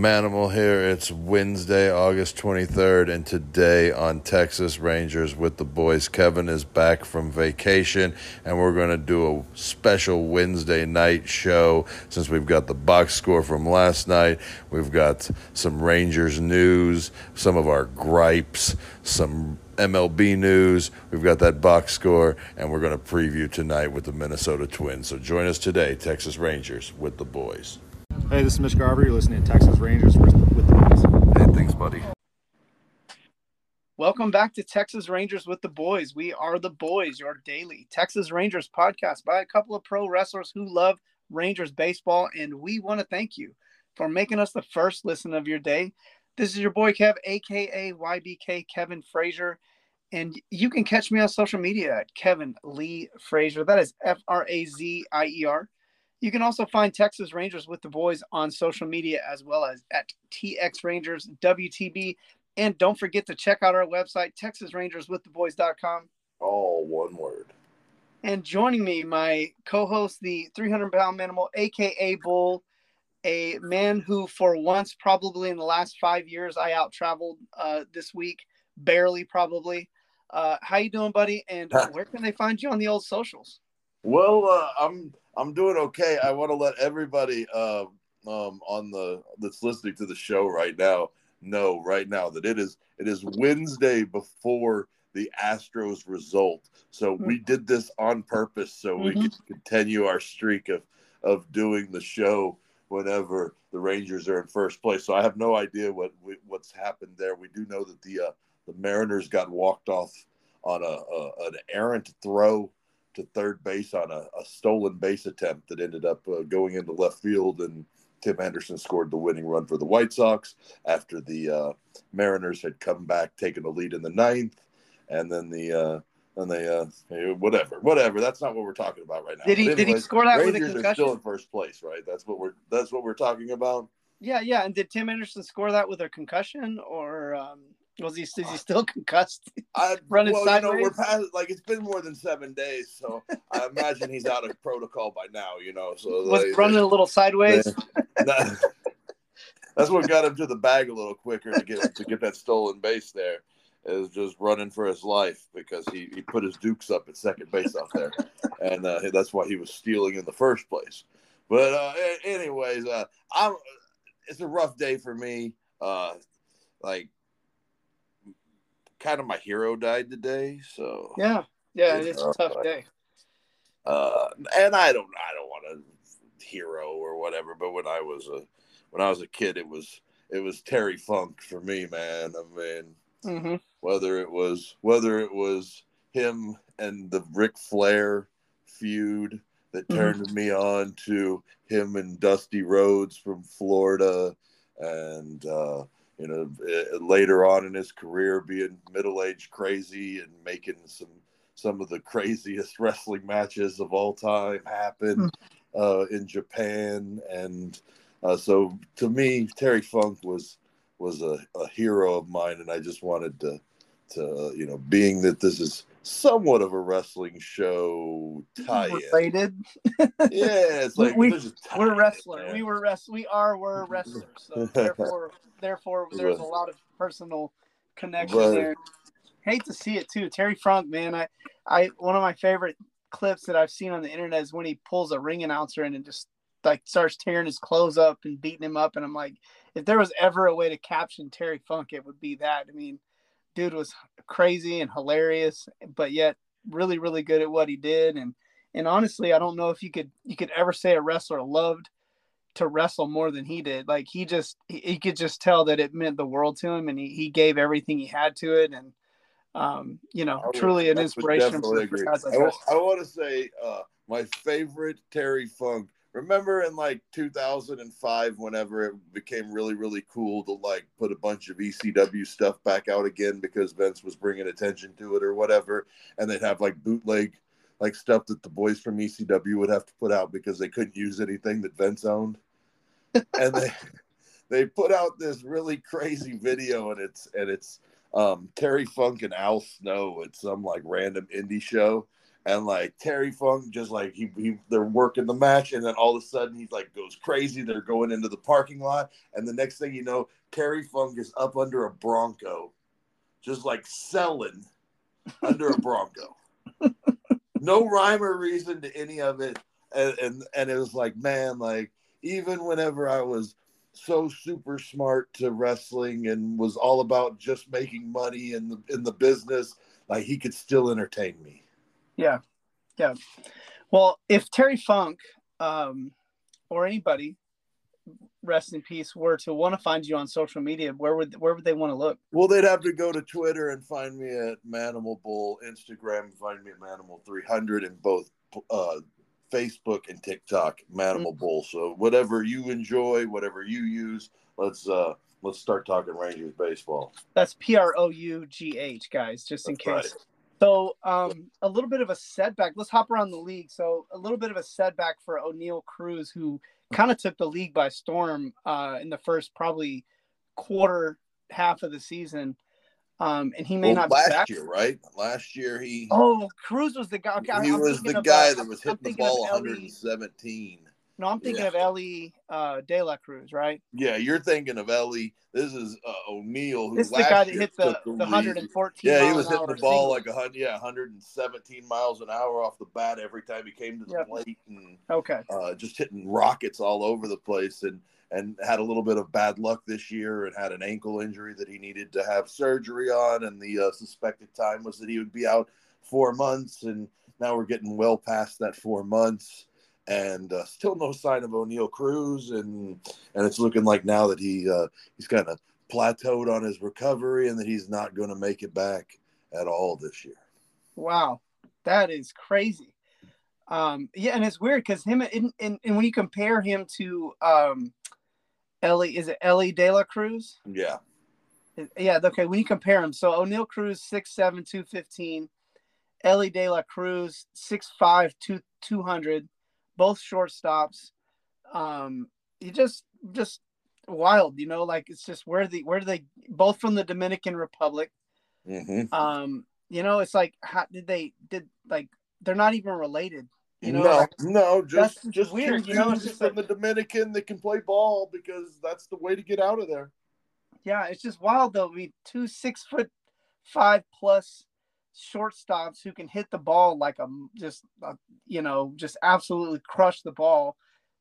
Manimal here. It's Wednesday, August 23rd, and today on Texas Rangers with the boys, Kevin is back from vacation, and we're going to do a special Wednesday night show since we've got the box score from last night. We've got some Rangers news, some of our gripes, some MLB news. We've got that box score, and we're going to preview tonight with the Minnesota Twins. So join us today, Texas Rangers with the boys. Hey, this is Mitch Garver. You're listening to Texas Rangers with with the boys. Hey, thanks, buddy. Welcome back to Texas Rangers with the boys. We are the boys, your daily Texas Rangers podcast by a couple of pro wrestlers who love Rangers baseball, and we want to thank you for making us the first listen of your day. This is your boy Kev, aka YBK Kevin Frazier, and you can catch me on social media at Kevin Lee Frazier. That is F R A Z I E R. You can also find Texas Rangers with the boys on social media as well as at TX Rangers WTB. And don't forget to check out our website, TexasRangersWithTheBoys.com. All one word. And joining me, my co-host, the 300 pound Manimal, aka Bull, a man who, for once, probably in the last five years, I out traveled uh, this week, barely, probably. Uh, how you doing, buddy? And where can they find you on the old socials? Well, uh, I'm I'm doing okay. I want to let everybody uh, um, on the that's listening to the show right now know right now that it is it is Wednesday before the Astros result. So we Mm-hmm. did this on purpose so we Mhm. could continue our streak of of doing the show whenever the Rangers are in first place. So I have no idea what we, what's happened there. We do know that the uh, the Mariners got walked off on a, a an errant throw to third base on a, a stolen base attempt that ended up uh, going into left field and Tim Anderson scored the winning run for the White Sox after the uh, Mariners had come back, taken a lead in the ninth, and then the uh, and they uh, whatever, whatever. That's not what we're talking about right now. Did he But did he score that with a Rangers are concussion? still in first place, right? That's what we're that's what we're talking about. Yeah, yeah. And did Tim Anderson score that with a concussion, or um, was he is he still concussed? I Running well, you know, we're sideways? past like it's been more than seven days, so I imagine he's out of protocol by now. You know, so Was they- running a little sideways? That- that's what got him to the bag a little quicker to get to get that stolen base there. Is just running for his life because he, he put his dukes up at second base out there, and uh, that's why he was stealing in the first place. But uh, anyways, uh, I'm it's a rough day for me. Uh, like, kind of my hero died today, so Yeah, yeah. It's It's a tough but- day. uh, and I don't I don't want a hero or whatever, but when I was a when I was a kid, it was it was Terry Funk for me, man. I mean, hmm whether it was whether it was him and the Ric Flair feud that Mhm. turned me on to him and Dusty Rhodes from Florida, and uh, you know eh, later on in his career being middle aged crazy and making some some of the craziest wrestling matches of all time happen uh, in Japan, and uh, so to me Terry Funk was was a, a hero of mine, and I just wanted to to you know being that this is somewhat of a wrestling show tie in. Related. Yeah, it's like we, we're in, wrestler. man. We were wrest. We are. We're wrestlers. So therefore, therefore, there's a lot of personal connection Right. there. Hate to see it too. Terry Funk, man. I, I one of my favorite clips that I've seen on the internet is when he pulls a ring announcer in and just like starts tearing his clothes up and beating him up. And I'm like, if there was ever a way to caption Terry Funk, it would be that. I mean, dude was crazy and hilarious, but yet really, really good at what he did. And and honestly, I don't know if you could you could ever say a wrestler loved to wrestle more than he did. Like he just he, he could just tell that it meant the world to him, and he, he gave everything he had to it. And um, you know, I would- truly an inspiration for, guys I, want to say uh, my favorite Terry Funk. Remember in like 2005, whenever it became really, really cool to like put a bunch of ECW stuff back out again because Vince was bringing attention to it or whatever, and they'd have like bootleg like stuff that the boys from ECW would have to put out because they couldn't use anything that Vince owned, and they they put out this really crazy video, and it's and it's um, Terry Funk and Al Snow at some like random indie show, and like Terry Funk just like he, he they're working the match and then all of a sudden he's like goes crazy. They're going into the parking lot and the next thing you know, Terry Funk is up under a Bronco, just like selling under a Bronco. no rhyme or reason to any of it. And, and and it was like, man, like even whenever I was so super smart to wrestling and was all about just making money in the in the business, like he could still entertain me. Yeah, yeah. Well, if Terry Funk um, or anybody, rest in peace, were to want to find you on social media, where would where would they want to look? Well, they'd have to go to Twitter and find me at Manimal Bull, Instagram find me at Manimal three hundred, and both uh, Facebook and TikTok, Manimal mm-hmm. Bull. So whatever you enjoy, whatever you use, let's uh let's start talking Rangers baseball. That's P R O U G H, guys, just That's in case. Right. So um, a little bit of a setback. Let's hop around the league. So a little bit of a setback for Oneil Cruz, who kind of took the league by storm uh, in the first probably quarter half of the season. Um, and he may well, not last year, right? Last year he. Oh, Cruz was the guy. Okay, he I'm was the guy that was hitting the ball 117. No, I'm thinking yeah. of Elly uh, De La Cruz, right? Yeah, you're thinking of Elly. This is uh, Oneil, who this is the guy that hit the, the, the 114. Yeah, he was hitting the ball single. like a hundred, yeah, 117 miles an hour off the bat every time he came to the yep. plate, and okay, uh, just hitting rockets all over the place, and and had a little bit of bad luck this year, and had an ankle injury that he needed to have surgery on, and the uh, suspected time was that he would be out four months, and now we're getting well past that four months and uh, still no sign of Oneil Cruz, and and it's looking like now that he uh, he's kind of plateaued on his recovery, and that he's not going to make it back at all this year. Wow, that is crazy. Um, yeah, and it's weird because him and, and, and when you compare him to um, Elly, is it Elly De La Cruz? Yeah. Yeah, okay. When you compare him, so Oneil Cruz six seven two fifteen, Elly De La Cruz six five two two hundred both shortstops. Um, he just just wild, you know, like it's just where the where do they both from the Dominican Republic. Mm-hmm. Um, you know, it's like how did they did like they're not even related. You know, no, like, no, just just weird. You know, it's just from like, the Dominican that can play ball because that's the way to get out of there. Yeah, it's just wild though. I mean, two six foot five plus shortstops who can hit the ball like a just a, you know just absolutely crush the ball.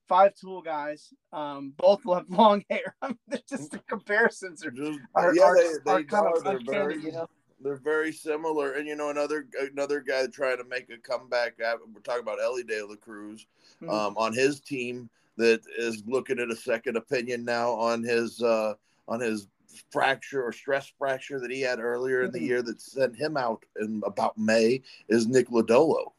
Five tool guys, um, both have long hair. I mean, just the comparisons are, just, are yeah, are, they, they are kind of uncanny, very, you know. They're very similar, and you know another another guy trying to make a comeback. We're talking about Elly De La Cruz mm-hmm. um, on his team that is looking at a second opinion now on his uh, on his fracture or stress fracture that he had earlier in the mm-hmm. year that sent him out in about May is Nick Lodolo.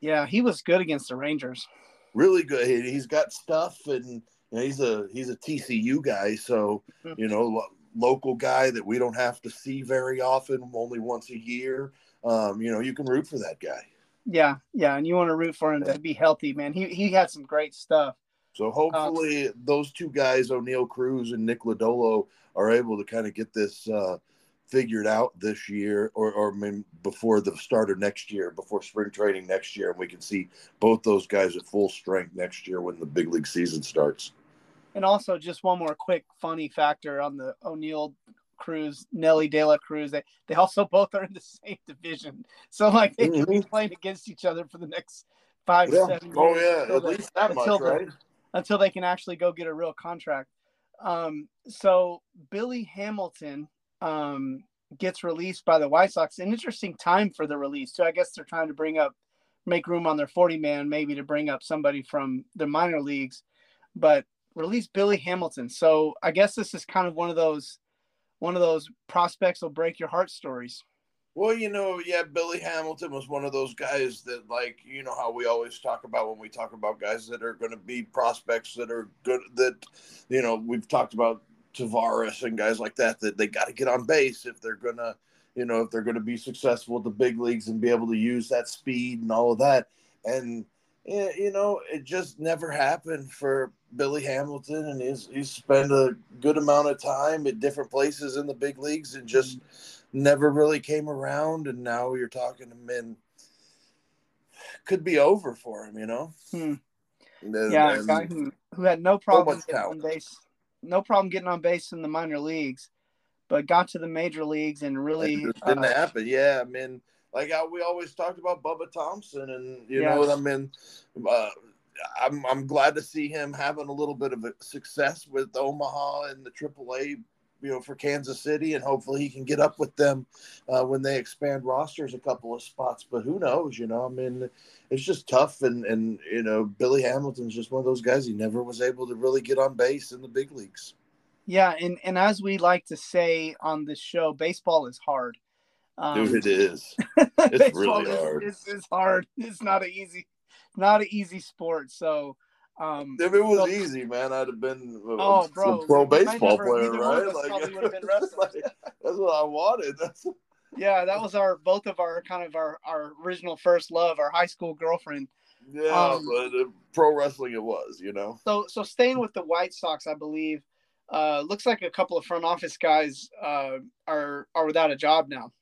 Yeah, he was good against the Rangers. Really good. He's got stuff, and you know, he's a he's a TCU guy, so mm-hmm. you know, lo- local guy that we don't have to see very often, only once a year. Um, you know, you can root for that guy. Yeah, yeah, and you want to root for him to be healthy, man. He he had some great stuff. So hopefully, um, those two guys, Oneil Cruz and Nick Lodolo, are able to kind of get this uh, figured out this year, or or before the start of next year, before spring training next year, and we can see both those guys at full strength next year when the big league season starts. And also, just one more quick funny factor on the Oneil Cruz, Nelly De La Cruz. They they also both are in the same division, so like they mm-hmm. can be playing against each other for the next five, yeah. seven oh, years. Oh yeah, at least that much, right? Until they can actually go get a real contract. Um, so Billy Hamilton um, gets released by the White Sox. An interesting time for the release. So I guess they're trying to bring up, make room on their 40 man, maybe to bring up somebody from the minor leagues, but release Billy Hamilton. So I guess this is kind of one of those, one of those prospects will break your heart stories. Well, you know, yeah, Billy Hamilton was one of those guys that, like, you know, how we always talk about when we talk about guys that are going to be prospects that are good, that, you know, we've talked about Taveras and guys like that, that they got to get on base if they're going to, you know, if they're going to be successful at the big leagues and be able to use that speed and all of that. And, you know, it just never happened for Billy Hamilton. And he's, he's spent a good amount of time at different places in the big leagues and just, mm-hmm never really came around, and now you're talking to men. could be over for him. You know. Hmm. And- Yeah, a guy who, who had no problem much getting on base, no problem getting on base in the minor leagues, but got to the major leagues and really It didn't uh, happen. Yeah, I mean, like I, we always talked about Bubba Thompson, and you Yeah. know, I mean, uh, I'm I'm glad to see him having a little bit of a success with Omaha and the AAA, you know, for Kansas City, and hopefully he can get up with them uh, when they expand rosters a couple of spots. But who knows? You know, I mean, it's just tough, and and you know, Billy Hamilton's just one of those guys. He never was able to really get on base in the big leagues. yeah, and and as we like to say on this show, baseball is hard. Um, Dude, it is. baseball really hard. Is, is hard. It's not an easy, not an easy sport. So, um, If it was So- easy, man, I'd have been a, Oh, a bro, pro baseball never- player, neither one of right? us probably would've been wrestlers. like, that's what I wanted. That's yeah, that was our both of our kind of our our original first love, our high school girlfriend. yeah, Um, but uh, pro wrestling it was, you know. So so staying with the White Sox, I believe, uh, looks like a couple of front office guys uh, are are without a job now.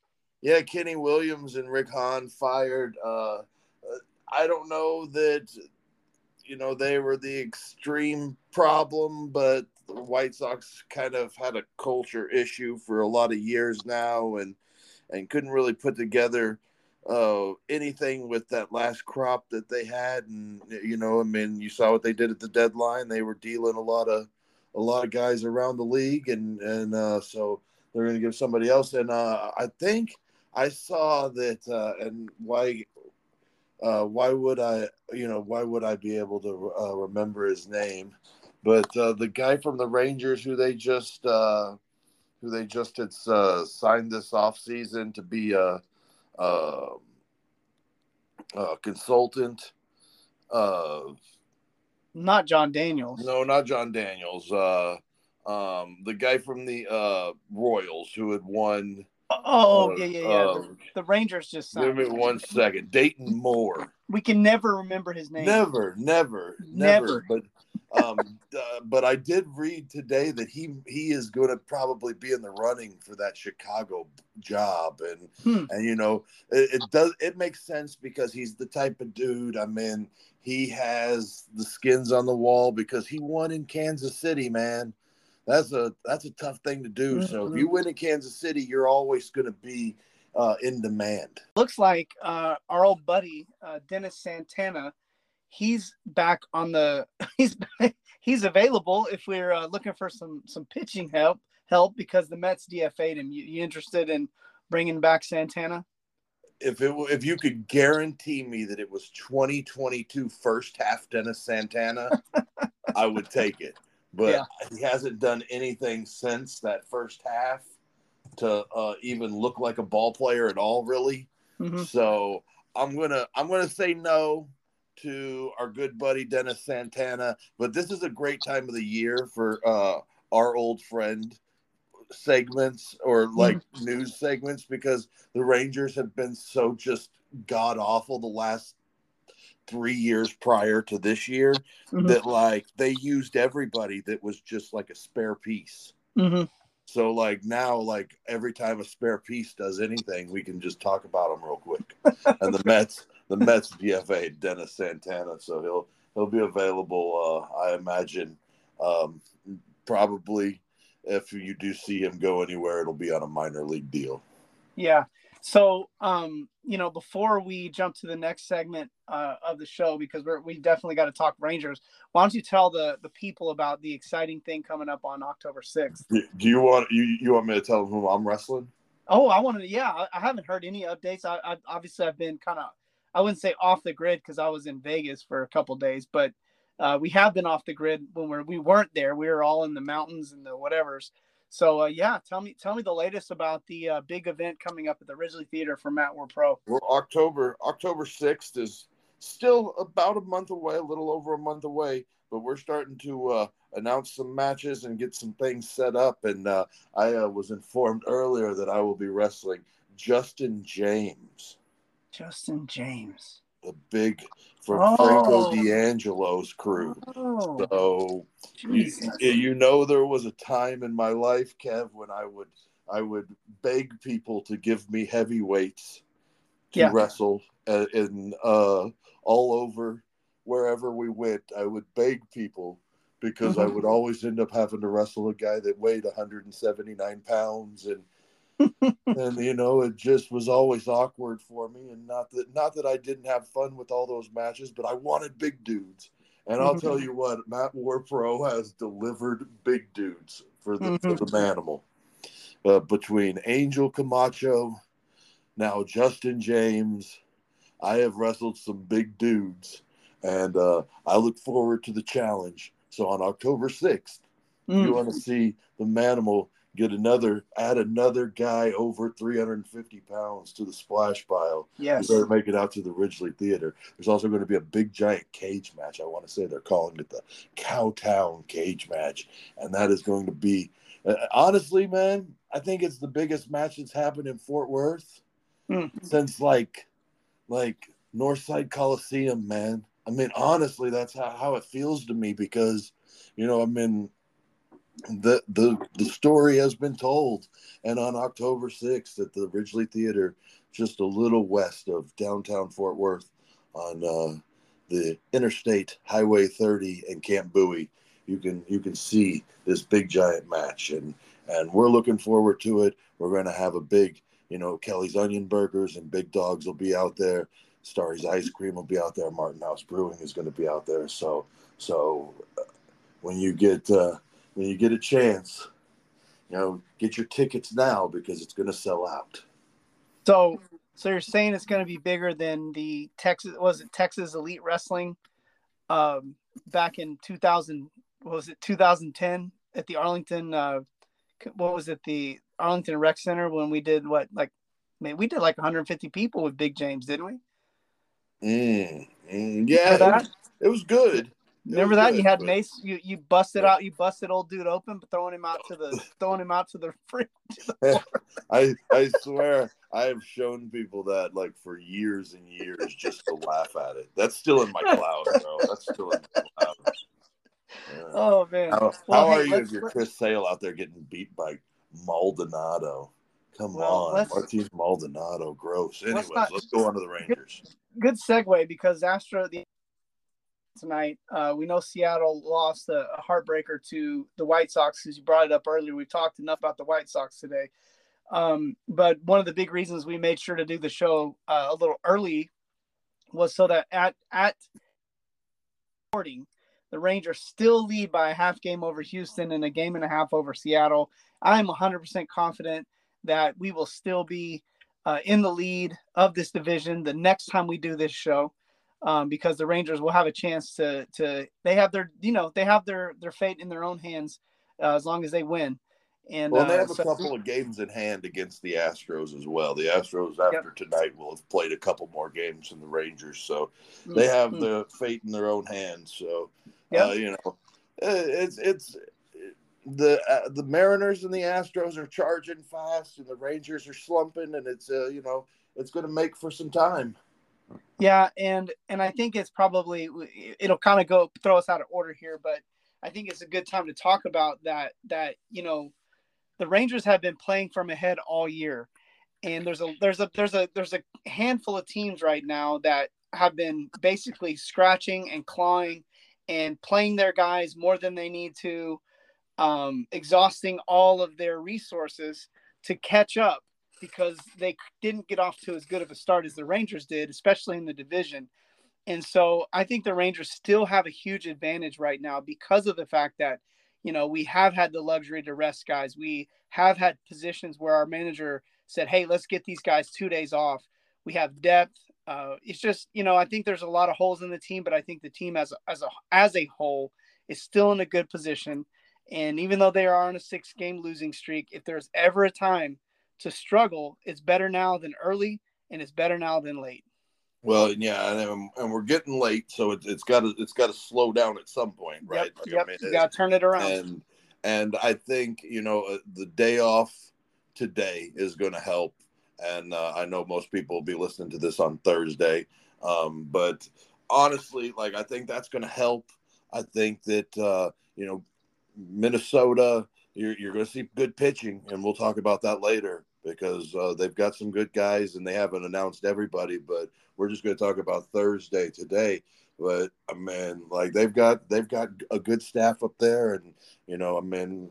Yeah, Kenny Williams and Rick Hahn fired. Uh, uh, I don't know that, you know, they were the extreme problem, but the White Sox kind of had a culture issue for a lot of years now, and and couldn't really put together uh, anything with that last crop that they had. And you know, I mean, you saw what they did at the deadline. They were dealing a lot of a lot of guys around the league, and and uh, so they're going to give somebody else. And uh, I think I saw that, uh, and why. Uh, why would I, you know, why would I be able to uh, remember his name? But uh, the guy from the Rangers, who they just, uh, who they just had uh, signed this off season to be a, a, a consultant. Uh, Not Jon Daniels. no, not Jon Daniels. Uh, um, the guy from the uh, Royals who had won. Oh yeah yeah yeah. uh, the, the Rangers just signed. give me one second. Dayton Moore. We can never remember his name. Never, never, Never. never. But um, uh, but I did read today that he he is going to probably be in the running for that Chicago job, and Hmm. and you know it, it does it makes sense because he's the type of dude. I mean, he has the skins on the wall because he won in Kansas City, man. That's a that's a tough thing to do. So if you win in Kansas City, you're always going to be uh, in demand. Looks like uh, our old buddy uh, Dennis Santana. He's back on the. He's he's available if we're uh, looking for some some pitching help help because the Mets DFA'd him. You, you interested in bringing back Santana? if it if you could guarantee me that it was 2022 first half Dennis Santana, I would take it. But Yeah. he hasn't done anything since that first half to uh, even look like a ball player at all, really. Mhm. So I'm gonna I'm gonna say no to our good buddy Dennis Santana. But this is a great time of the year for uh, our old friend segments or like news segments because the Rangers have been so just god awful the last three years prior to this year Mhm. that like they used everybody that was just like a spare piece. Mhm. So like now, like every time a spare piece does anything, we can just talk about them real quick. and the Mets, the Mets DFA Dennis Santana, so he'll he'll be available. Uh, I imagine um, probably if you do see him go anywhere, it'll be on a minor league deal. Yeah. So, um, you know, before we jump to the next segment uh, of the show, because we're we definitely got to talk Rangers. Why don't you tell the the people about the exciting thing coming up on October sixth? Do you want you you want me to tell them who I'm wrestling? Oh, I wanted to. Yeah, I, I haven't heard any updates. I, I obviously I've been kind of, I wouldn't say off the grid because I was in Vegas for a couple days, but uh, we have been off the grid when we're we weren't there. We were all in the mountains and the whatevers. So uh, yeah, tell me tell me the latest about the uh, big event coming up at the Ridglea Theater for Matt War Pro. Well, October October sixth is still about a month away, a little over a month away, but we're starting to uh, announce some matches and get some things set up. And uh, I uh, was informed earlier that I will be wrestling Justin James, Justin James. the big from Oh. Franco D'Angelo's crew. Oh, So you, Jesus. you know there was a time in my life, Kev, when I would I would beg people to give me heavyweights to Yeah. wrestle uh, in uh, all over wherever we went. I would beg people because I Mhm. would always end up having to wrestle a guy that weighed 179 pounds and and you know it just was always awkward for me and not that not that I didn't have fun with all those matches but I wanted big dudes and I'll Mhm. tell you what Matt War Pro has delivered big dudes for the for the manimal uh, between Angel Camacho now Justin James I have wrestled some big dudes and uh, I look forward to the challenge so on October 6th if you Mm. want to see the manimal get another add another guy over 350 pounds to the splash pile Yes. you better make it out to the Ridglea theater there's also going to be a big giant cage match i want to say they're calling it the cowtown cage match and that is going to be uh, honestly man i think it's the biggest match that's happened in fort worth Mm. since like like northside coliseum man. I mean honestly that's how, how it feels to me because you know i mean the the the story has been told. And on october 6th at the Ridglea theater just a little west of downtown fort worth on uh, the interstate highway 30 and camp bowie you can you can see this big giant match. And and we're looking forward to it. We're going to have a big you know kelly's onion burgers and big dogs will be out there starry's ice cream will be out there martin house brewing is going to be out there so so uh, when you get uh, when you get a chance, you know, get your tickets now because it's going to sell out. So, so you're saying it's going to be bigger than the Texas? Was it Texas Elite Wrestling? Um, back in 2000, what was it 2010 at the Arlington? Uh, what was it? The Arlington Rec Center when we did what? Like, man, we did like 150 people with Big James, didn't we? Mm, mm, yeah, it was, good. It Remember that good, you had but- Mace, you you busted out, you busted old dude open, throwing him out to the throwing him out to the fridge. I I swear I have shown people that like for years and years just to laugh at it. That's still in my cloud, bro. That's still in my cloud. Yeah. Oh man, How, Well, how hey, are you if you're Chris Sale out there getting beat by Maldonado? Come Well, on, let's- Martin Maldonado, gross. Anyways, not- let's go on to the Rangers. good segue because Astro the tonight uh, we know Seattle lost a, a heartbreaker to the White Sox because you brought it up earlier. We've talked enough about the White Sox today, um, but one of the big reasons we made sure to do the show uh, a little early was so that at at recording the Rangers still lead by a half game over Houston and a game and a half over Seattle. I'm 100% confident that we will still be uh, in the lead of this division the next time we do this show um, because the Rangers will have a chance to to they have their you know they have their their fate in their own hands uh, as long as they win. And Well, they uh, have a couple of games in hand against the Astros as well. The Astros, after tonight, will have played a couple more games than the Rangers, so they have Mm, the fate in their own hands. So, Yeah. uh, you know, it's it's the uh, the Mariners and the Astros are charging fast, and the Rangers are slumping, and it's uh, you know it's going to make for some time. Yeah, and and I think it's probably it'll kind of go throw us out of order here, but I think it's a good time to talk about that. That you know, the Rangers have been playing from ahead all year, and there's a there's a there's a there's a handful of teams right now that have been basically scratching and clawing and playing their guys more than they need to, um, exhausting all of their resources to catch up because they didn't get off to as good of a start as the Rangers did, especially in the division. And so I think the Rangers still have a huge advantage right now because of the fact that, you know, we have had the luxury to rest guys. We have had positions where our manager said, hey, let's get these guys two days off. We have depth. Uh, it's just, you know, I think there's a lot of holes in the team, but I think the team as, as, a, as a whole is still in a good position. And even though they are on a six game losing streak, if there's ever a time to struggle, it's better now than early and it's better now than late. Well, yeah, and, and we're getting late, so it, it's got to it's got to slow down at some point, right? Yep, Like, I yep. mean, you got to turn it around. and and I think you know uh, the day off today is going to help. And uh, I know most people will be listening to this on Thursday, um, but honestly, like I think that's going to help. I think that uh, you know Minnesota, you're, you're going to see good pitching, and we'll talk about that later. because uh, they've got some good guys and they haven't announced everybody. But we're just going to talk about Thursday today. But I mean, like they've got they've got a good staff up there, and you know, I mean,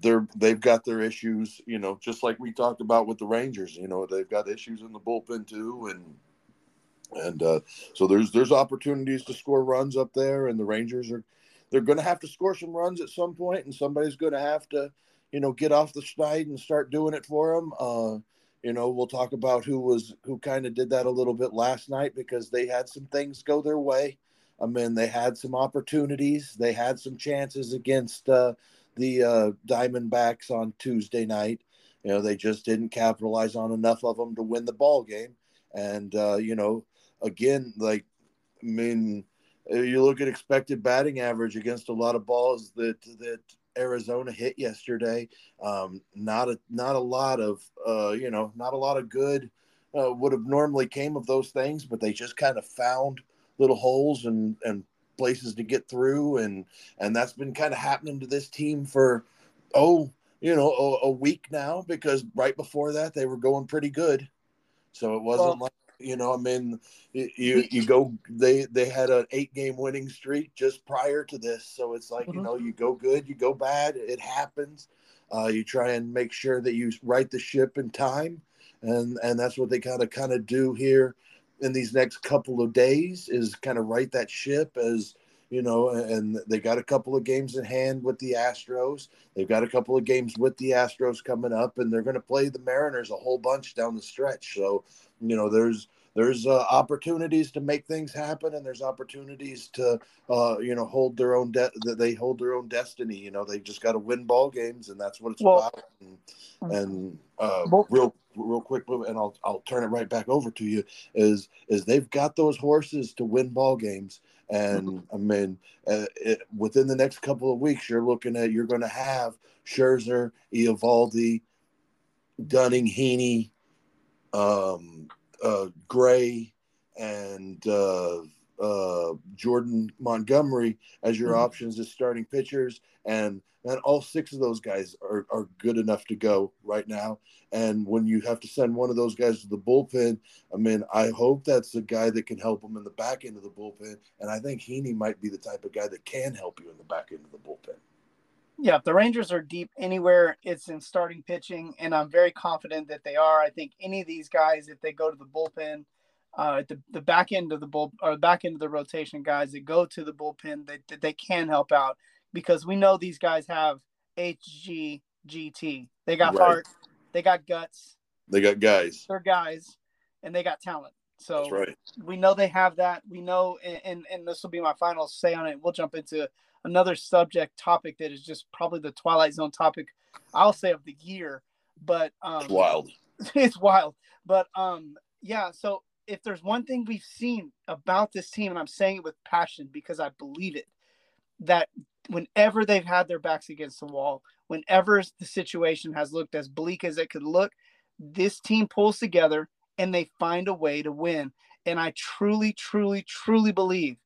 they're they've got their issues. You know, just like we talked about with the Rangers. You know, they've got issues in the bullpen too, and and uh, so there's there's opportunities to score runs up there, and the Rangers are they're going to have to score some runs at some point, and somebody's going to have to you know get off the schneid and start doing it for them. Uh, you know, we'll talk about who was who kind of did that a little bit last night because they had some things go their way. I mean, they had some opportunities, they had some chances against uh, the uh, Diamondbacks on Tuesday night. You know, they just didn't capitalize on enough of them to win the ball game. And uh, you know, again, like I mean, you look at expected batting average against a lot of balls that that Arizona hit yesterday. Um, not a not a lot of uh, you know not a lot of good uh, would have normally came of those things, but they just kind of found little holes and and places to get through, and and that's been kind of happening to this team for oh you know a, a, week now because right before that they were going pretty good, so it wasn't well, like you know, I mean, you you go. They they had an eight game winning streak just prior to this, so it's like mm-hmm. you know, you go good, you go bad. It happens. Uh, you try and make sure that you right the ship in time, and and that's what they kind of kind of do here in these next couple of days is kind of right that ship as you know, and they got a couple of games in hand with the Astros. They've got a couple of games with the Astros coming up, and they're going to play the Mariners a whole bunch down the stretch. So, you know, there's there's uh, opportunities to make things happen, and there's opportunities to, uh, you know, hold their own de- that they hold their own destiny. You know, they just got to win ball games, and that's what it's well, about. And, mm. and uh, well, real real quick, and I'll I'll turn it right back over to you. Is is they've got those horses to win ball games, and mm-hmm. I mean, uh, it, within the next couple of weeks, you're looking at you're going to have Scherzer, Eovaldi, Dunning, Heaney, um, uh, Gray and uh, uh, Jordan Montgomery as your mm-hmm. options as starting pitchers, and and all six of those guys are, are good enough to go right now. And when you have to send one of those guys to the bullpen, I mean, I hope that's the guy that can help them in the back end of the bullpen. And I think Heaney might be the type of guy that can help you in the back end of the bullpen. Yeah, if the Rangers are deep anywhere, it's in starting pitching, and I'm very confident that they are. I think any of these guys, if they go to the bullpen, uh, the the back end of the bull or back end of the rotation guys that go to the bullpen, that, that they can help out because we know these guys have HGGT. They got right. heart, they got guts, they got guys, they're guys, and they got talent. So right. we know they have that. We know, and, and, and this will be my final say on it. We'll jump into another subject topic that is just probably the Twilight Zone topic, I'll say of the year. But um, it's wild. It's wild. But um, yeah. So if there's one thing we've seen about this team, and I'm saying it with passion because I believe it, that whenever they've had their backs against the wall, whenever the situation has looked as bleak as it could look, this team pulls together and they find a way to win. And I truly, truly, truly believe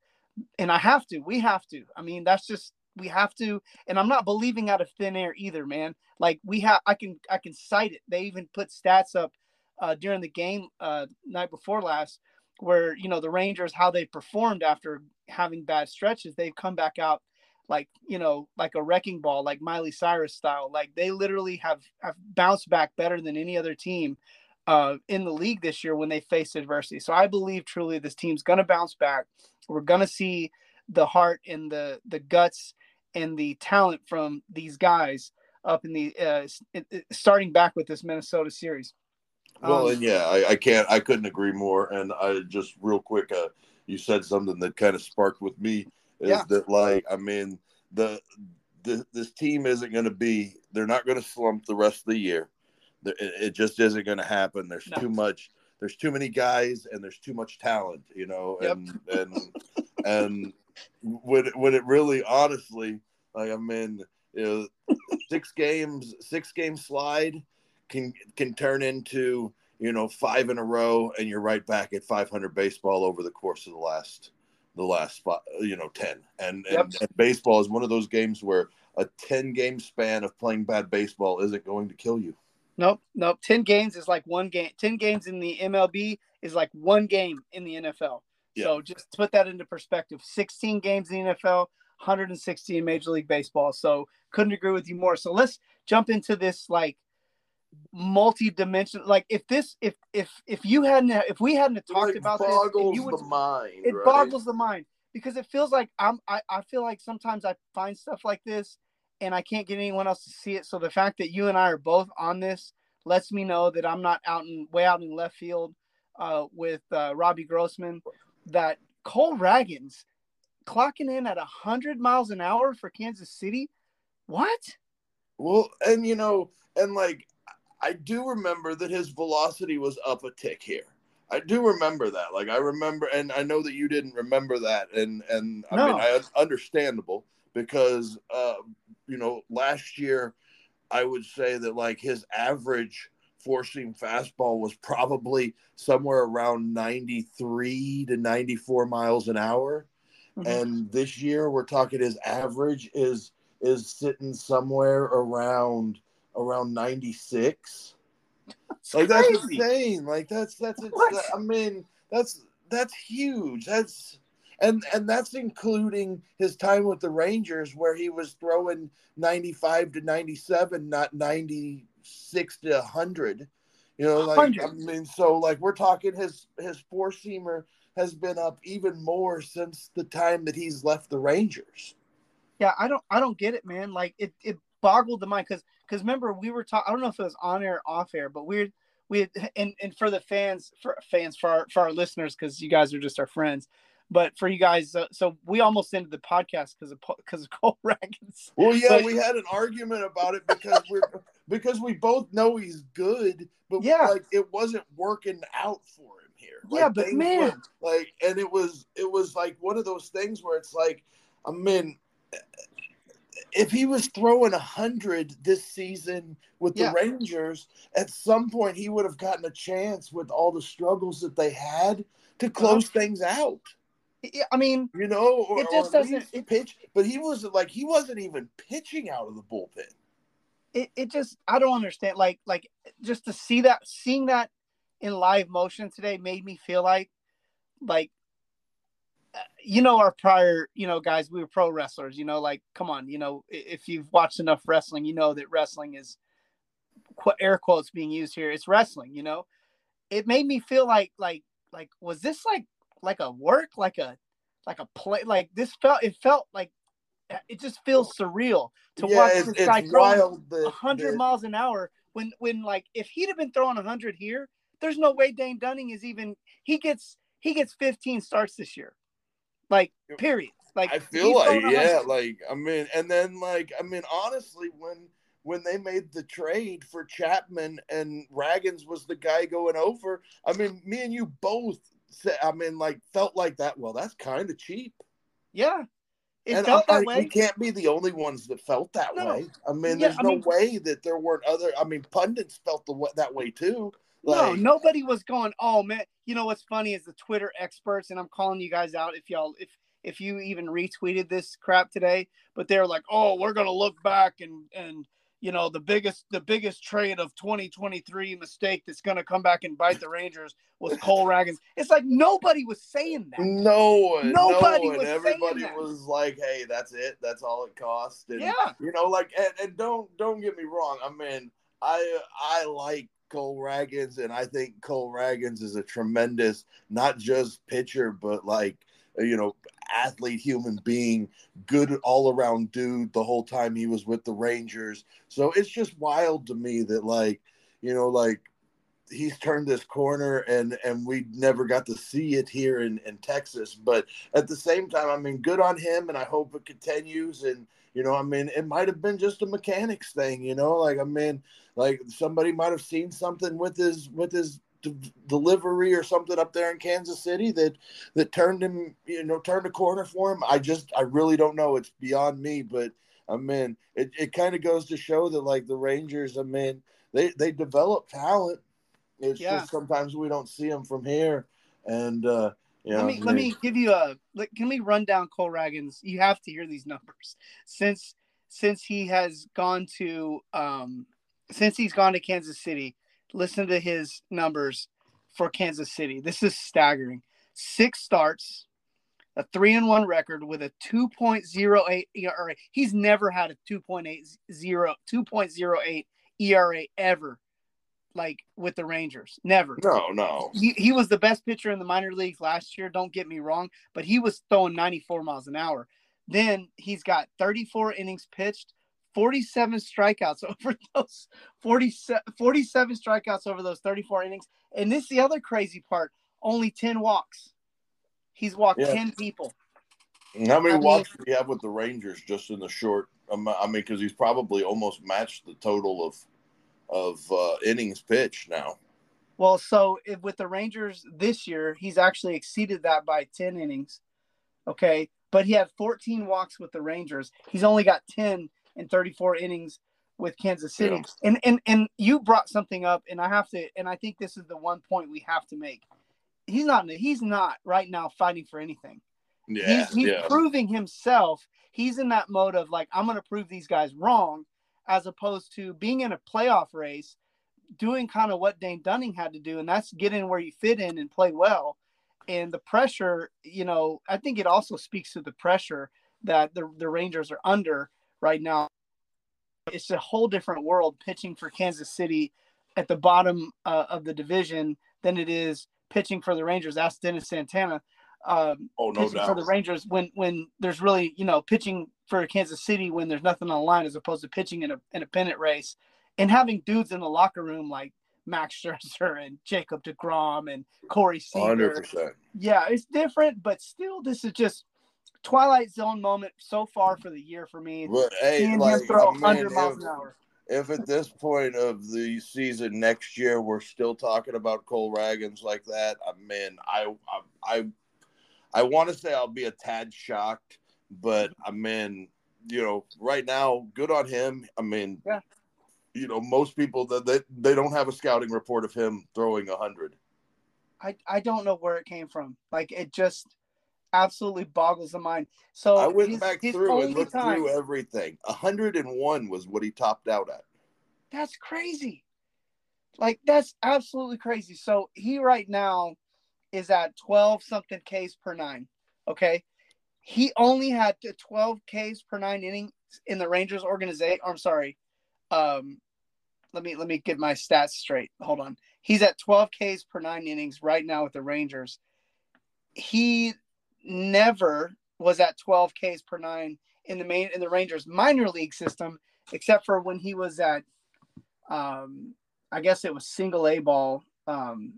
and I have to. We have to. I mean, that's just we have to. And I'm not believing out of thin air either, man. Like we have, I can I can cite it. They even put stats up uh, during the game uh, night before last, where you know the Rangers how they performed after having bad stretches. They've come back out like you know like a wrecking ball, like Miley Cyrus style. Like they literally have have bounced back better than any other team. Uh, in the league this year when they faced adversity. So I believe truly this team's going to bounce back. We're going to see the heart and the the guts and the talent from these guys up in the uh, starting back with this Minnesota series. Well, um, and yeah, I, I, can't, I couldn't agree more. And I just real quick, uh, you said something that kind of sparked with me is yeah. that like, I mean, the, the this team isn't going to be, they're not going to slump the rest of the year. It, it just isn't going to happen. There's no. too much there's too many guys and there's too much talent, you know, yep. and and and when when it really honestly, like I mean, you know, six games, six game slide can can turn into you know five in a row, and you're right back at 500 baseball over the course of the last the last spot, you know, 10. And, Yep. and, and baseball is one of those games where a 10 game span of playing bad baseball isn't going to kill you. Nope, nope. Ten games is like one game. Ten games in the MLB is like one game in the NFL. So just to put that into perspective, 16 games in the NFL, 160 in Major League Baseball. So couldn't agree with you more. So let's jump into this like multi-dimensional. Like if this, if if if you hadn't, if we hadn't talked It about this, boggles you would the mind. it right? boggles the mind because it feels like I'm I, I feel like sometimes I find stuff like this and I can't get anyone else to see it. So the fact that you and I are both on this lets me know that I'm not out in way out in left field uh, with uh, Robbie Grossman. That Cole Ragans clocking in at hundred miles an hour for Kansas City. What? Well, and you know, and like I do remember that his velocity was up a tick here. I do remember that. Like I remember, and I know that you didn't remember that, and and I mean, I understandable because uh, you know last year I would say that like his average four seam fastball was probably somewhere around ninety three to ninety four miles an hour. Mhm. and this year we're talking his average is is sitting somewhere around around 96 It's like that's insane. Like that's that's it's, i mean that's that's huge. That's and and that's including his time with the rangers where he was throwing 95 to 97 not 96 to 100 you know like 100. i mean so like we're talking his his four seamer has been up even more since the time that he's left the rangers Yeah, I don't I don't get it, man. Like it it boggled the mind because because remember we were talking. I don't know if it was on air, or off air, but we're we had, and and for the fans for fans for our for our listeners because you guys are just our friends. But for you guys, uh, so we almost ended the podcast because of because of Cole Ragans. Well, yeah, But- we had an argument about it because we're because we both know he's good, but Yeah. like it wasn't working out for him here. Like, Yeah, but man. like, and it was it was like one of those things where it's like, I mean, if he was throwing a hundred this season with the Yeah. Rangers, at some point he would have gotten a chance with all the struggles that they had to close things out I mean, you know, or, It just doesn't- it- pitch. But he was like he wasn't even pitching out of the bullpen. it, it just I don't understand. Like like just to see that seeing that in live motion today made me feel like like uh, you know our prior you know guys we were pro wrestlers you know like come on you know if you've watched enough wrestling you know that wrestling is air quotes being used here it's wrestling you know it made me feel like like like was this like like a work like a like a play like this felt it felt like it just feels surreal to yeah, watch this guy. 100 that- miles an hour when when like if he'd have been throwing 100 here there's no way Dane Dunning is even he gets he gets 15 starts this year like period like I feel like yeah, like I mean, and then like I mean, honestly, when when they made the trade for Chapman and Ragans was the guy going over, I mean, me and you both I mean, like felt like that. Well, that's kind of cheap. yeah it and felt I, that I- way we can't be the only ones that felt that No. way. I mean, Yeah, there's I no mean- way that there weren't other. I mean, pundits felt the wa- that way too. no nobody was going oh man you know what's funny is the Twitter experts and I'm calling you guys out if y'all if if you even retweeted this crap today but they're like oh we're gonna look back and and you know the biggest the biggest trade of 2023 mistake that's going to come back and bite the Rangers was Cole Ragans. It's like nobody was saying that. No one, Nobody no one. was saying Everybody was like, "Hey, that's it. That's all it cost." And Yeah. you know, like, and, and don't don't get me wrong. I mean, I I like Cole Ragans, and I think Cole Ragans is a tremendous, not just pitcher, but like you know, athlete, human being, good all around dude. The whole time he was with the Rangers, so it's just wild to me that like, you know, like he's turned this corner and and we never got to see it here in in Texas. But at the same time I mean good on him and I hope it continues. And you know I mean it might have been just a mechanics thing you know? Like I mean like somebody might have seen something with his with his d- delivery or something up there in Kansas City that that turned him you know turned a corner for him I just I really don't know it's beyond me but I mean it, it kind of goes to show that like the Rangers I mean they they develop talent it's Yeah. just sometimes we don't see them from here, and uh, You let me let me give you a let, can we run down Cole Ragans? You have to hear these numbers since since he has gone to um since he's gone to Kansas City. Listen to his numbers for Kansas City. This is staggering. Six starts, a three and one record with a 2.08 ERA. He's never had a 2.80 2.08 ERA ever, like with the Rangers. Never. No, no. He, he was the best pitcher in the minor leagues last year. Don't get me wrong, but he was throwing 94 miles an hour. Then he's got 34 innings pitched, 47 strikeouts over those 47, 47 strikeouts over those 34 innings. And this is the other crazy part only 10 walks. He's walked Yeah. 10 people. And How many I mean- walks do you have with the Rangers just in the short? Um, I mean, because he's probably almost matched the total of of uh, innings pitched now. Well, so if, with the Rangers this year, he's actually exceeded that by 10 innings. Okay. But he had 14 walks with the Rangers. He's only got 10 in 34 innings with Kansas City. Yeah. And and and you brought something up, and I have to, and I think this is the one point we have to make. He's not he's not right now fighting for anything. Yeah, he's, he's yeah. proving himself. He's in that mode of like, I'm going to prove these guys wrong, as opposed to being in a playoff race, doing kind of what Dane Dunning had to do, and that's get in where you fit in and play well. And the pressure, you know, I think it also speaks to the pressure that the, the Rangers are under right now. It's a whole different world pitching for Kansas City at the bottom uh, of the division than it is pitching for the Rangers. Ask Dennis Santana um, Oh, no pitching for the. Rangers when when there's really you know pitching for Kansas City when there's nothing on the line as opposed to pitching in a in a pennant race and having dudes in the locker room like Max Scherzer and Jacob Degrom and Corey Seager. 100%. Yeah, it's different, but still, this is just Twilight Zone moment so far for the year for me. But hey, like throw I mean, 100 miles if, an hour. if at this point of the season next year we're still talking about Cole Ragans like that, I mean, I I I, I want to say I'll be a tad shocked, but I mean, you know, right now, good on him. I mean, Yeah. you know, most people that they, they don't have a scouting report of him throwing a hundred. I, I don't know where it came from. Like it just absolutely boggles the mind. So I went his- back his through and looked time- through everything. Hundred and one was what he topped out at. That's crazy. Like that's absolutely crazy. So he right now is at 12 something Ks per nine. Okay. He only had 12 Ks per nine innings in the Rangers organization. I'm sorry. Um, let me let me get my stats straight. Hold on. He's at 12 Ks per nine innings right now with the Rangers. He never was at 12 Ks per nine in the main in the Rangers minor league system, except for when he was at um, I guess it was single A ball um,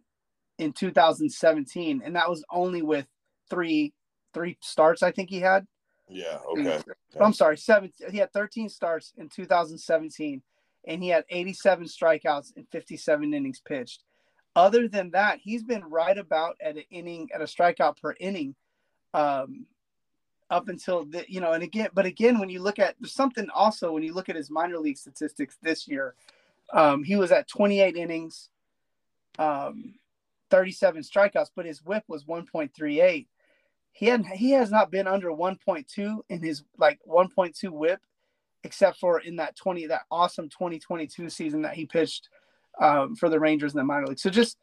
in 2017, and that was only with three three starts. I think he had. Yeah. Okay. I'm sorry, seven. He had 13 starts in 2017, and he had 87 strikeouts and 57 innings pitched. Other than that, he's been right about at an inning at a strikeout per inning, um, up until the you know. And again, but again, when you look at there's something also when you look at his minor league statistics this year, um, he was at 28 innings, um, 37 strikeouts, but his WHIP was 1.38 he had he has not been under 1.2 in his like 1.2 whip except for in that 20 that awesome 2022 season that he pitched um, for the Rangers in the minor league. So just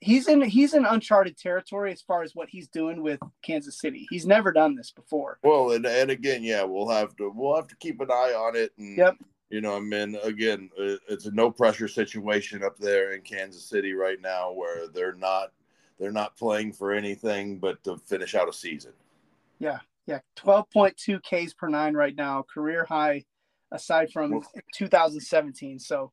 he's in he's in uncharted territory as far as what he's doing with Kansas City. He's never done this before. Well, and, and again, yeah, we'll have to we'll have to keep an eye on it. And, Yep. You know, I mean, again, it's a no pressure situation up there in Kansas City right now, where they're not they're not playing for anything but to finish out a season. Yeah, yeah, 12.2 Ks per nine right now, career high aside from Well- 2017. So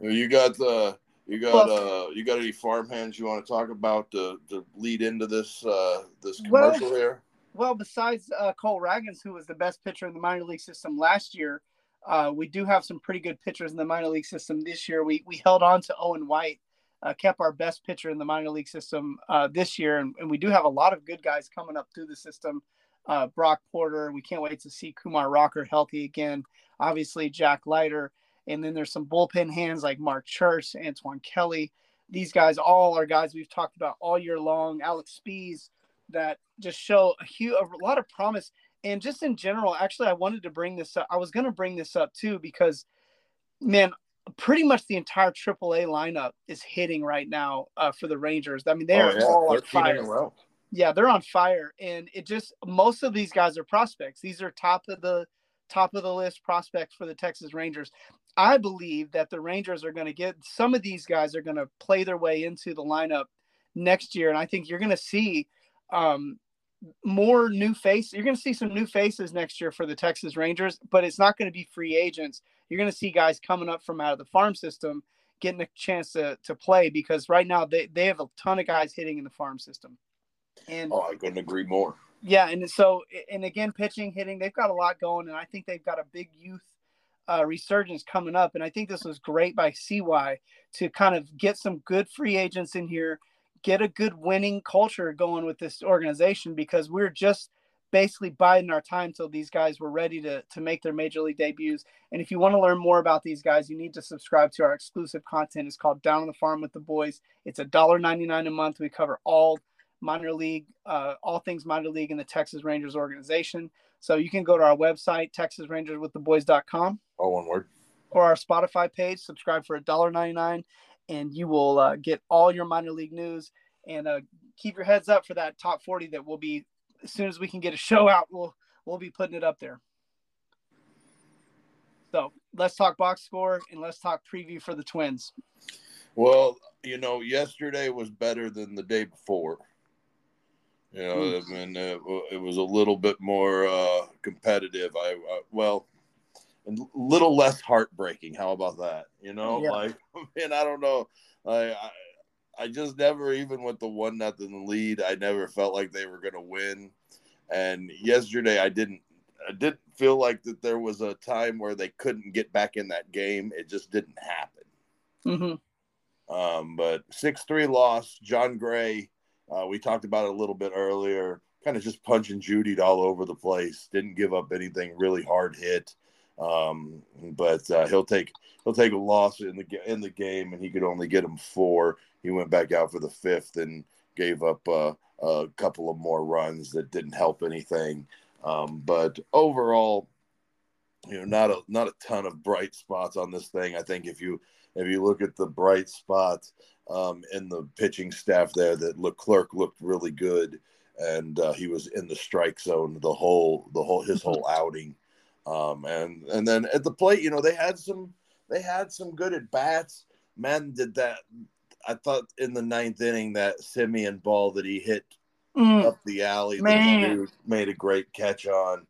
You got the you got uh you got any farmhands you want to talk about to, to lead into this uh this Well- commercial here? Well, besides uh, Cole Ragans, who was the best pitcher in the minor league system last year, uh, we do have some pretty good pitchers in the minor league system this year. We we held on to Owen White, uh, kept our best pitcher in the minor league system uh, this year, and, and we do have a lot of good guys coming up through the system. Uh, Brock Porter, we can't wait to see Kumar Rocker healthy again. Obviously, Jack Leiter, and then there's some bullpen hands like Marc Church, Antoine Kelly. These guys all are guys we've talked about all year long. Alex Speas, that just show a huge a lot of promise. And just in general, actually, I wanted to bring this up. I was going to bring this up too because, man, pretty much the entire AAA lineup is hitting right now uh, for the Rangers. I mean, they Oh, are yeah, all on 13 in a fire. Yeah, they're on fire, and it just most of these guys are prospects. These are top of the top of the list prospects for the Texas Rangers. I believe that the Rangers are going to get some of these guys are going to play their way into the lineup next year, and I think you're going to see um, more new faces. You're going to see some new faces next year for the Texas Rangers, but it's not going to be free agents. You're going to see guys coming up from out of the farm system getting a chance to to play because right now they, they have a ton of guys hitting in the farm system. And Oh, I couldn't agree more. yeah, and so and again, pitching, hitting, they've got a lot going, and I think they've got a big youth uh, resurgence coming up. And I think this was great by CY to kind of get some good free agents in here, get a good winning culture going with this organization because we're just basically biding our time till these guys were ready to to make their major league debuts. And if you want to learn more about these guys, you need to subscribe to our exclusive content. It's called Down on the Farm with the Boys. It's a dollar ninety nine a month. We cover all minor league, uh, all things minor league in the Texas Rangers organization. So you can go to our website, texasrangerswiththeboys.com, All one word. or our Spotify page, subscribe for $1.99, and you will uh, get all your minor league news. And uh, keep your heads up for that top 40 that will be, as soon as we can get a show out, we'll, we'll be putting it up there. So let's talk box score and let's talk preview for the Twins. Well, you know, yesterday was better than the day before. You know, I mean, it, it was a little bit more uh, competitive. I, I well, and a little less heartbreaking. How about that? You know, Yeah. like, man, I don't know. I, I, I just never, even with the one nothing lead, I never felt like they were going to win. And yesterday, I didn't. I didn't feel like that there was a time where they couldn't get back in that game. It just didn't happen. Mm-hmm. Um, but six three loss. Jon Gray, uh, we talked about it a little bit earlier. Kind of just punching Judy all over the place. Didn't give up anything really hard hit. Um, but uh, he'll take he'll take a loss in the in the game, and he could only get him four. He went back out for the fifth and gave up uh, a couple of more runs that didn't help anything. Um, but overall, you know, not a not a ton of bright spots on this thing. I think if you if you look at the bright spots um, in the pitching staff there, that Leclerc looked really good, and uh, he was in the strike zone the whole the whole his whole outing. Um, and and then at the plate, you know, they had some they had some good at bats. Man, did that. I thought in the ninth inning that Semien ball that he hit Mm. up the alley, Man. made a great catch on.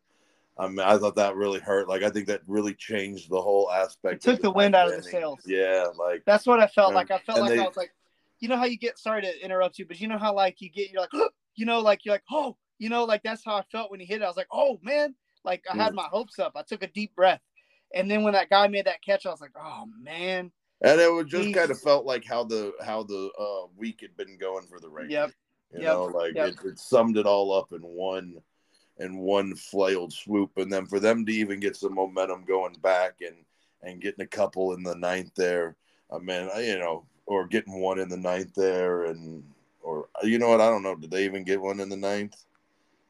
I mean, I thought that really hurt. Like, I think that really changed the whole aspect. It took of the wind out of the sails. Yeah, like That's what I felt And- like. I felt like they- I was like, you know how you get sorry to interrupt you, but you know how like you get you're like, you know, like you're like, oh, you know, like that's how I felt when he hit it. I was like, oh man, like I had Mm. my hopes up. I took a deep breath, and then when that guy made that catch, I was like, oh man, and it would just kind of felt like how the how the uh, week had been going for the Rangers. Yep. You Yep. know, like Yep. it, it summed it all up in one in one flailed swoop, and then for them to even get some momentum going back and and getting a couple in the ninth there. I mean, I- you know, or getting one in the ninth there, and or you know what? I don't know. Did they even get one in the ninth?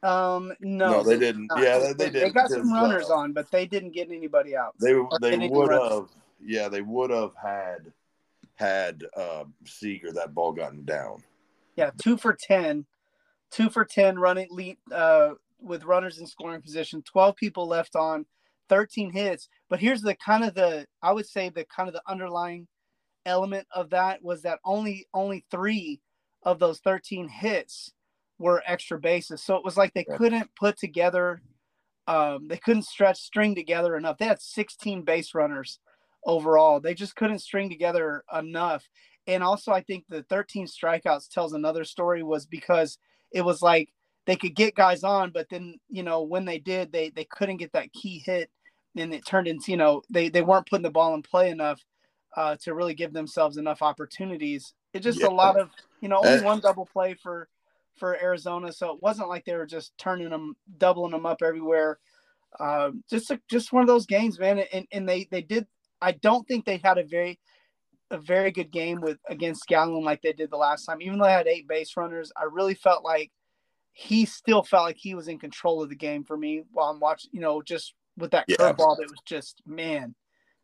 um, no, No, they didn't. not. Yeah, they, they They did. got some uh, runners on, but they didn't get anybody out. They Or they would have. Yeah, they would have had had uh, Seager that ball gotten down. Yeah, two for ten, two for ten running lead uh, with runners in scoring position. Twelve people left on, thirteen hits. But here's the kind of the I would say the kind of the underlying element of that was that only only three of those thirteen hits were extra bases. So it was like they couldn't put together, um, they couldn't stretch string together enough. They had sixteen base runners overall. They just couldn't string together enough and also I think the 13 strikeouts tells another story was because it was like they could get guys on, but then you know when they did, they they couldn't get that key hit, and it turned into you know they they weren't putting the ball in play enough uh, to really give themselves enough opportunities. It just Yeah. a lot of you know only Uh, one double play for for Arizona, so it wasn't like they were just turning them, doubling them up everywhere. Um, just a, just one of those games, man. And and they they did. I don't think they had a very a very good game with against Gallen like they did the last time. Even though they had eight base runners, I really felt like he still felt like he was in control of the game for me while I'm watching. You know, just with that Yeah. curveball, that was just man.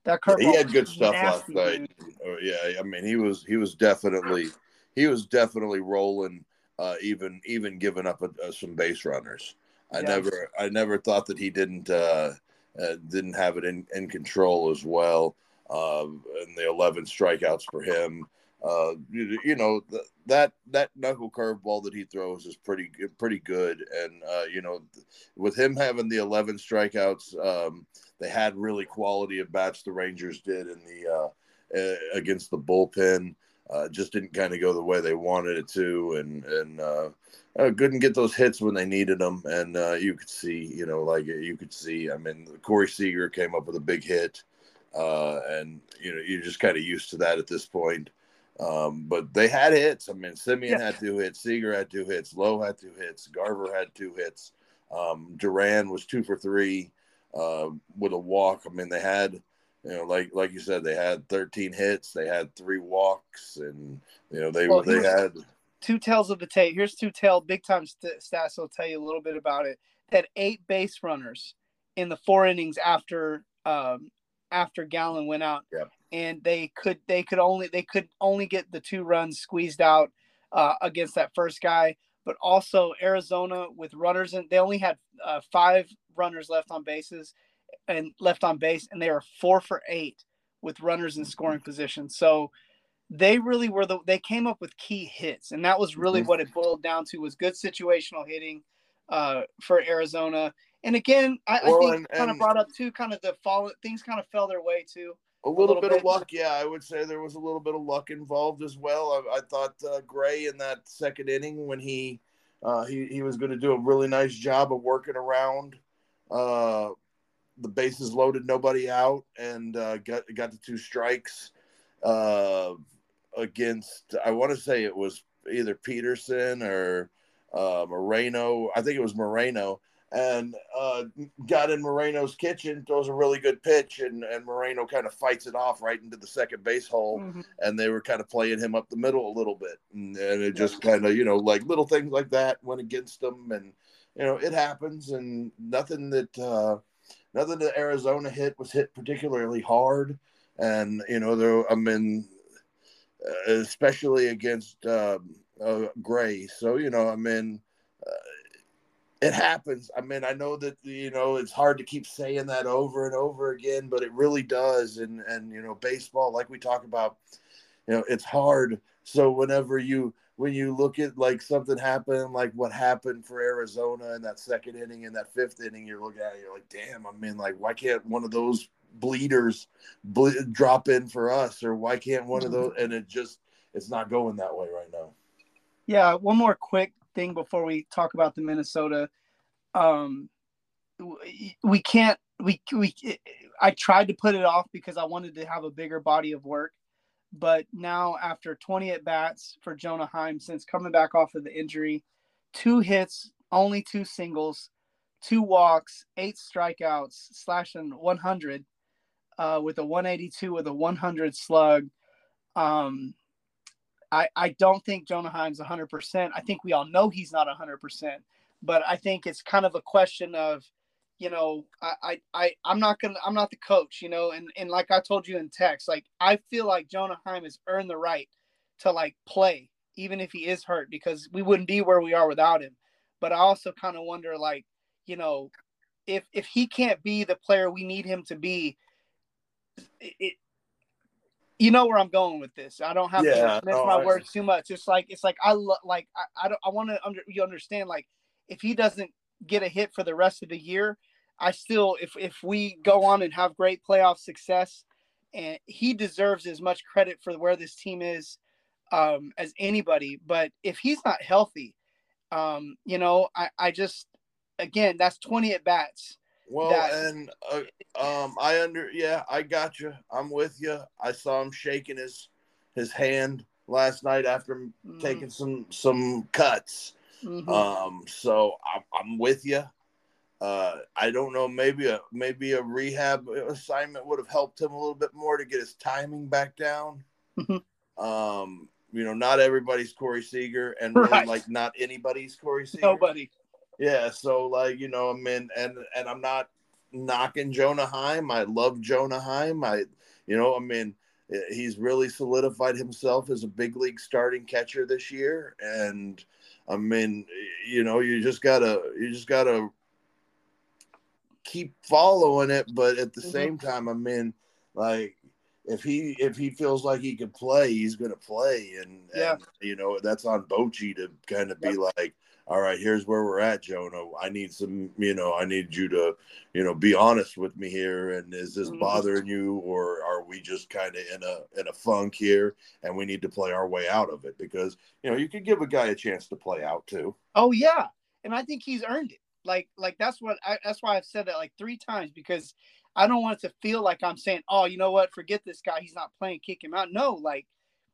That curveball. he had good stuff last night. Oh, yeah, I mean he was he was definitely he was definitely rolling, uh, even even giving up a, a, some base runners. I Yeah. never I never thought that he didn't uh, uh, didn't have it in, in control as well. Um, and the eleven strikeouts for him. Uh, you, you know th- that that knuckle curveball that he throws is pretty pretty good. And uh, you know, with him having the eleven strikeouts, um, they had really quality at bats. The Rangers did in the uh, uh, against the bullpen. Uh, just didn't kind of go the way they wanted it to, and and uh, uh, couldn't get those hits when they needed them. And uh, you could see, you know, like you could see. I mean, Corey Seager came up with a big hit, uh, and you know you're just kind of used to that at this point. Um, but they had hits. I mean, Semien Yeah. had two hits, Seager had two hits, Lowe had two hits, Garver had two hits. Um, Duran was two for three uh, with a walk. I mean, they had, you know, like like you said, they had 13 hits, they had three walks, and you know they Well, they had two tails of the tape. Here's two tail big time st- stats. will tell you a little bit about it. Had eight base runners in the four innings after um, after Gallen went out, Yep. And they could they could only they could only get the two runs squeezed out uh, against that first guy. But also Arizona with runners and they only had uh, five runners left on bases and left on base, and they were four for eight with runners in scoring position. So they really were the they came up with key hits and that was really Mhm. what it boiled down to was good situational hitting uh for arizona and again i, Well, I think and- kind of brought up too kind of the fall things kind of fell their way too a little, little bit, bit. of luck. Yeah, I would say there was a little bit of luck involved as well. I, I thought uh, Gray in that second inning when he uh, he he was going to do a really nice job of working around uh, the bases loaded, nobody out, and uh, got got the two strikes uh, against. I want to say it was either Peterson or uh, Moreno. I think it was Moreno and uh, got in Moreno's kitchen, throws a really good pitch, and, and Moreno kind of fights it off right into the second base hole. Mhm. And they were kind of playing him up the middle a little bit. And, and it just kind of, you know, like little things like that went against them. And, you know, it happens. And nothing that, uh, nothing that Arizona hit was hit particularly hard. And, you know, there, I mean, uh, especially against um, uh, Gray. So, you know, I mean, it happens. I mean, I know that you know it's hard to keep saying that over and over again, but it really does. And and you know, baseball, like we talk about, you know, it's hard. So whenever you when you look at like something happen, like what happened for Arizona in that second inning and that fifth inning, you're looking at it, you're like, damn. I mean, like, why can't one of those bleeders ble- drop in for us, or why can't one of mm-hmm. those? And it just it's not going that way right now. yeah one more quick thing before we talk about the minnesota um we, can't we we i tried to put it off because i wanted to have a bigger body of work but now after 20 at bats for jonah heim since coming back off of the injury two hits only two singles two walks eight strikeouts slashing 100 uh, with a 182 with a 100 slug. Um I, I don't think Jonah Heim's 100%. I think we all know he's not 100%, but I think it's kind of a question of, you know, I, I, I I'm not going to, I'm not the coach, you know, and, and like I told you in text, like I feel like Jonah Heim has earned the right to like play, even if he is hurt, because we wouldn't be where we are without him. But I also kind of wonder, like, you know, if, if he can't be the player we need him to be, it you know where I'm going with this. I don't have Yeah, to mince no, my I- words too much. It's like it's like I lo- like I, I don't I want to under you understand like if he doesn't get a hit for the rest of the year, I still if if we go on and have great playoff success, and he deserves as much credit for where this team is um, as anybody. But if he's not healthy, um, you know, I I just again that's 20 at bats. Well, that- and uh, um, I under yeah, I got you. I'm with you. I saw him shaking his his hand last night after Mm, taking some some cuts. mhm. Um, so I'm, I'm with you. Uh, I don't know. Maybe a maybe a rehab assignment would have helped him a little bit more to get his timing back down. Mhm. Um, you know, not everybody's Corey Seager, and really like not anybody's Corey Seager. Nobody. Yeah, so like you know, I mean, and and I'm not knocking Jonah Heim. I love Jonah Heim. I, you know, I mean, he's really solidified himself as a big league starting catcher this year, and I mean, you know, you just gotta you just gotta keep following it, but at the Mhm. same time, I mean, like if he if he feels like he can play, he's gonna play, and, Yeah. and you know that's on Bochy to kind of be like, all right, here's where we're at, Jonah. I need some, you know, I need you to, you know, be honest with me here. And is this Mhm. bothering you, or are we just kind of in a in a funk here, and we need to play our way out of it? Because you know, you could give a guy a chance to play out too. Oh yeah, and I think he's earned it. Like like that's what I, that's why I've said that like three times because I don't want it to feel like I'm saying, oh, you know what, forget this guy, he's not playing, kick him out. No, like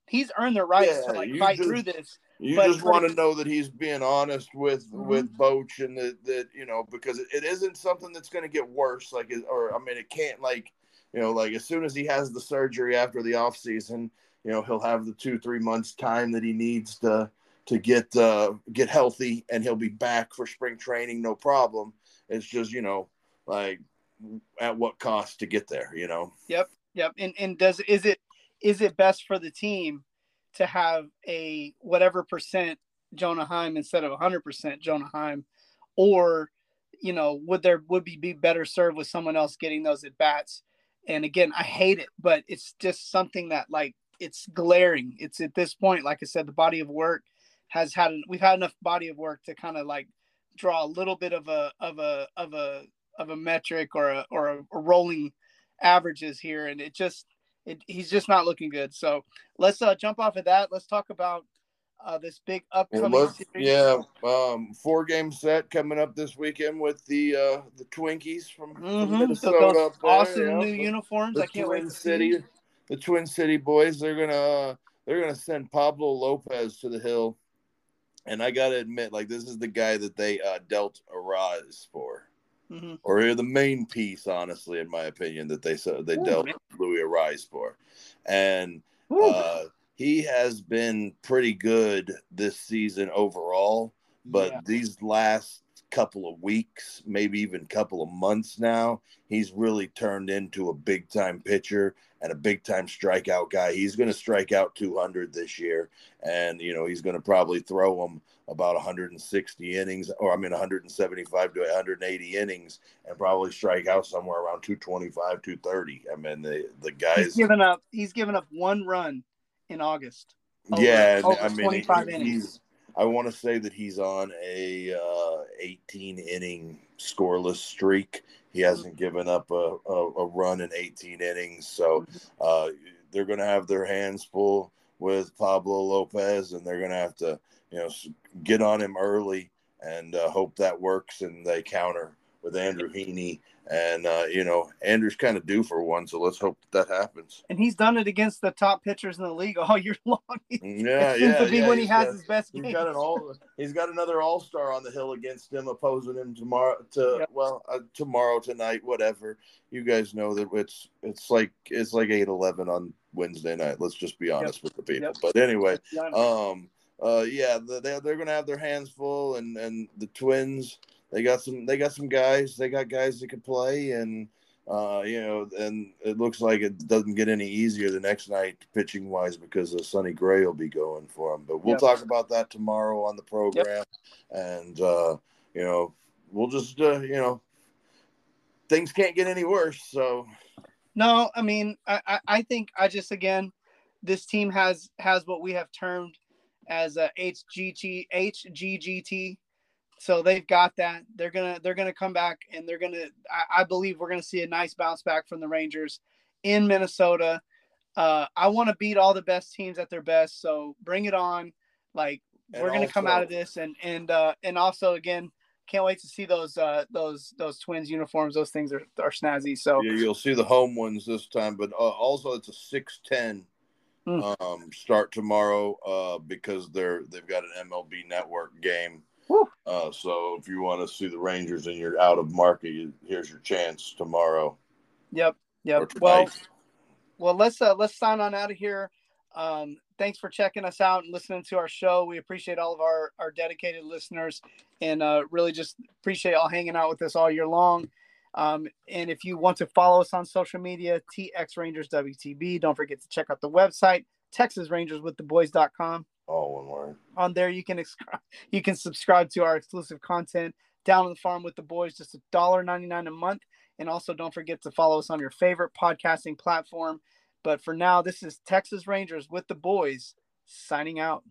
he's earned the right Yeah, to like fight just- through this. You But- just want to know that he's being honest with Mhm. with Boch and that that you know because it, it isn't something that's going to get worse. Like, it, or I mean, it can't like you know like as soon as he has the surgery after the off season, you know he'll have the two three months time that he needs to to get uh get healthy and he'll be back for spring training no problem. It's just you know like at what cost to get there, you know. Yep, yep. And and does is it is it best for the team to have a whatever percent Jonah Heim instead of 100% Jonah Heim or you know would there would be, be better served with someone else getting those at bats? And again I hate it but it's just something that like it's glaring. It's at this point like I said the body of work has had we've had enough body of work to kind of like draw a little bit of a of a of a of a metric or a or a, a rolling averages here. And it just it, he's just not looking good so let's uh jump off of that let's talk about uh this big upcoming yeah, um, four game set coming up this weekend with the uh, the Twinkies from, from Mhm. So Minnesota. there, awesome yeah. new The- uniforms The i can't wait Twin see. City, the Twin City boys. They're gonna uh, they're gonna send Pablo Lopez to the hill, and I gotta admit, like this is the guy that they uh, dealt Arraez for. Mhm. or the main piece, honestly, in my opinion, that they said they Ooh, dealt man. Louis Arraez for, and uh, he has been pretty good this season overall. But Yeah. these last couple of weeks, maybe even couple of months now, he's really turned into a big time pitcher and a big time strikeout guy. He's going to strike out 200 this year, and you know he's going to probably throw them about 160 innings, or I mean 175 to 180 innings, and probably strike out somewhere around 225, 230. I mean the the he's guys, given up he's given up one run in august over- yeah, over I mean 25 he- innings. I want to say that he's on a uh, 18 inning scoreless streak. He hasn't given up a, a, a run in 18 innings, so uh, they're going to have their hands full with Pablo Lopez, and they're going to have to, you know, get on him early and uh, hope that works, and they counter with Andrew Heaney. And uh, you know, Andrew's kind of due for one, so let's hope that, that happens. and he's done it against the top pitchers in the league all year long Yeah, it seems yeah, to be yeah, when he has got- his best He's games. got an all. He's got another All Star on the hill against him, opposing him tomorrow. To Yep. well, uh, tomorrow, tonight, whatever. You guys know that it's it's like it's like eight eleven on Wednesday night. Let's just be honest with the people. Yep. But anyway, um, uh, yeah, the- they they're gonna have their hands full, and and the Twins they got some they got some guys they got guys that can play, and uh, you know, and it looks like it doesn't get any easier the next night pitching wise because uh, Sonny Gray will be going for them. But we'll Yep. talk about that tomorrow on the program, and uh, you know, we'll just uh, you know, things can't get any worse. So No, I mean, I, I, I think I just again, this team has has what we have termed as a HGT HGGT. So they've got that. They're gonna they're gonna come back and they're gonna. I, I believe we're gonna see a nice bounce back from the Rangers in Minnesota. Uh, I want to beat all the best teams at their best. So bring it on. Like And we're gonna come out of this and and uh, and also again, can't wait to see those uh, those those twins uniforms. Those things are are snazzy. So you, you'll see the home ones this time, but uh, also it's a six ten. Hmm. Um, start tomorrow uh, because they're they've got an MLB Network game. Uh, so if you want to see the Rangers and you're out of market, you, here's your chance tomorrow Yep. Yep. Well, well, let's uh, let's sign on out of here. Um, thanks for checking us out and listening to our show. We appreciate all of our, our dedicated listeners and uh, really just appreciate y'all hanging out with us all year long. Um, and if you want to follow us on social media, TX Rangers WTB, don't forget to check out the website, TexasRangersWithTheBoys.com. Oh, one word. On there, you can you can subscribe to our exclusive content down on the farm with the boys, just a dollar ninety nine a month. And also, don't forget to follow us on your favorite podcasting platform. But for now, this is Texas Rangers with the boys signing out.